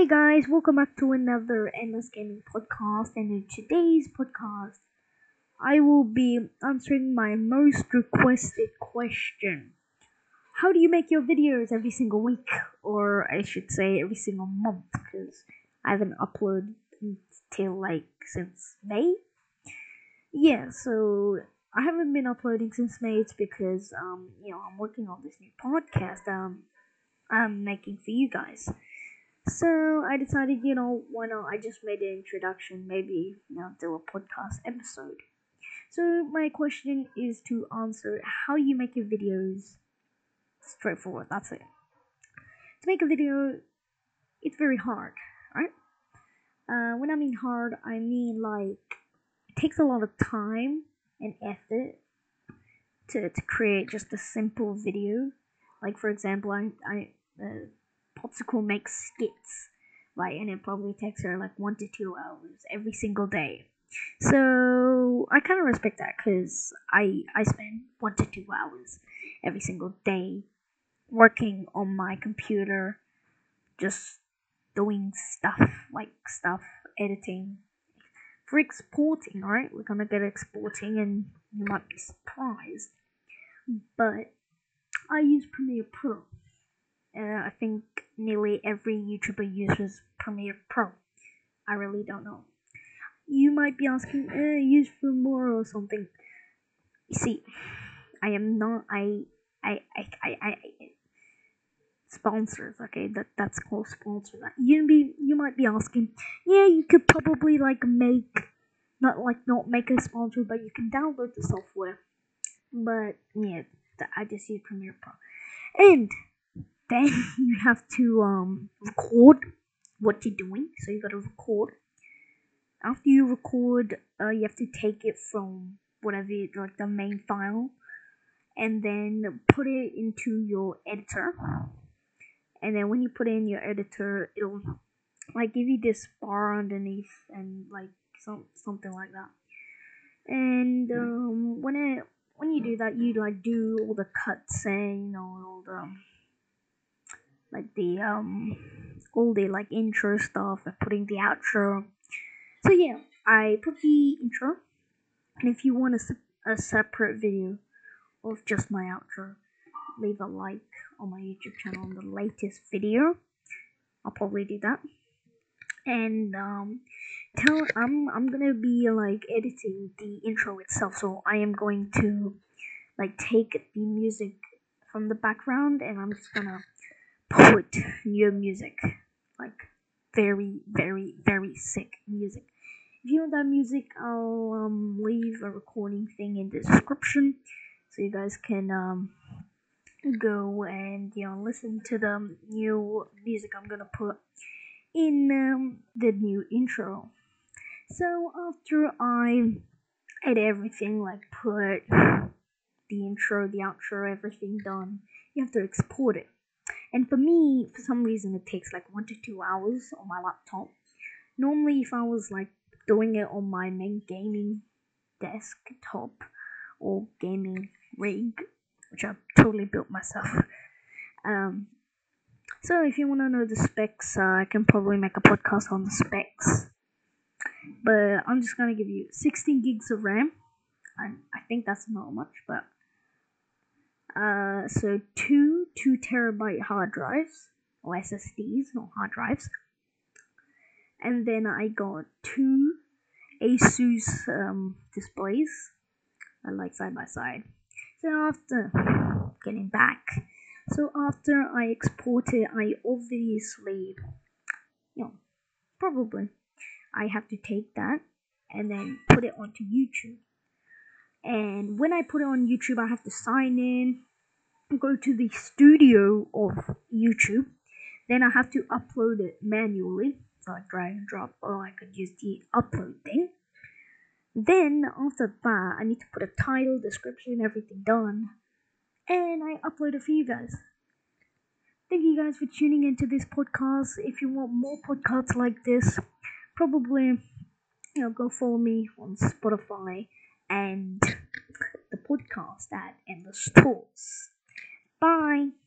Hey guys, welcome back to another Endless Gaming podcast. And in today's podcast, I will be answering my most requested question How do you make your videos every single week? Or I should say, every single month, because I haven't uploaded until like since May. Yeah, so I haven't been uploading since May. It's because, um, you know, I'm working on this new podcast um, I'm making for you guys. So I decided, you know, why not? I just made an introduction, maybe, you know, do a podcast episode. So my question is to answer how you make your videos straightforward. That's it. To make a video, it's very hard, right? Uh, when I mean hard, I mean like it takes a lot of time and effort to, to create just a simple video. Like for example, I I uh, Popsicle makes skits, right? And it probably takes her like one to two hours every single day. So I kind of respect that because I I spend one to two hours every single day working on my computer, just doing stuff like stuff editing for exporting. Right, we're gonna get exporting, and you might be surprised, but I use Premiere Pro. Uh, I think nearly every YouTuber uses Premiere Pro. I really don't know. You might be asking, uh, use Filmora or something. You see, I am not. I I I I, I sponsors. Okay, that that's called sponsors. You be you might be asking, yeah, you could probably like make not like not make a sponsor, but you can download the software. But yeah, I just use Premiere Pro, and then you have to um, record what you're doing. So you gotta record. After you record, uh, you have to take it from whatever like the main file, and then put it into your editor. And then when you put it in your editor, it'll like give you this bar underneath and like some something like that. And um, when it when you do that, you like do all the cuts and you know all the like the um all the like intro stuff and putting the outro. So yeah, I put the intro, and if you want a, a separate video of just my outro, leave a like on my YouTube channel on the latest video. I'll probably do that. And um, tell I'm I'm gonna be like editing the intro itself, so I am going to like take the music from the background and I'm just gonna put new music. Like very, very, very sick music. If you want that music, I'll um, leave a recording thing in the description so you guys can um, go and you know listen to the new music I'm gonna put in um, the new intro. So after I edit everything, like put the intro, the outro, everything done, you have to export it. And for me, for some reason, it takes like one to two hours on my laptop. Normally, if I was like doing it on my main gaming desktop or gaming rig, which I've totally built myself. Um, so if you want to know the specs, uh, I can probably make a podcast on the specs. But I'm just gonna give you 16 gigs of RAM. I, I think that's not much, but uh, so two two terabyte hard drives or SSDs, not hard drives. And then I got two Asus um, displays, uh, like side by side. So after getting back, so after I exported, I obviously, you know, probably I have to take that and then put it onto YouTube. And when I put it on YouTube, I have to sign in, go to the studio of YouTube. Then I have to upload it manually. So I drag and drop, or I could use the upload thing. Then after that, I need to put a title, description, everything done. And I upload it for you guys. Thank you guys for tuning into this podcast. If you want more podcasts like this, probably you know go follow me on Spotify and the podcast at Endless Talks. Bye.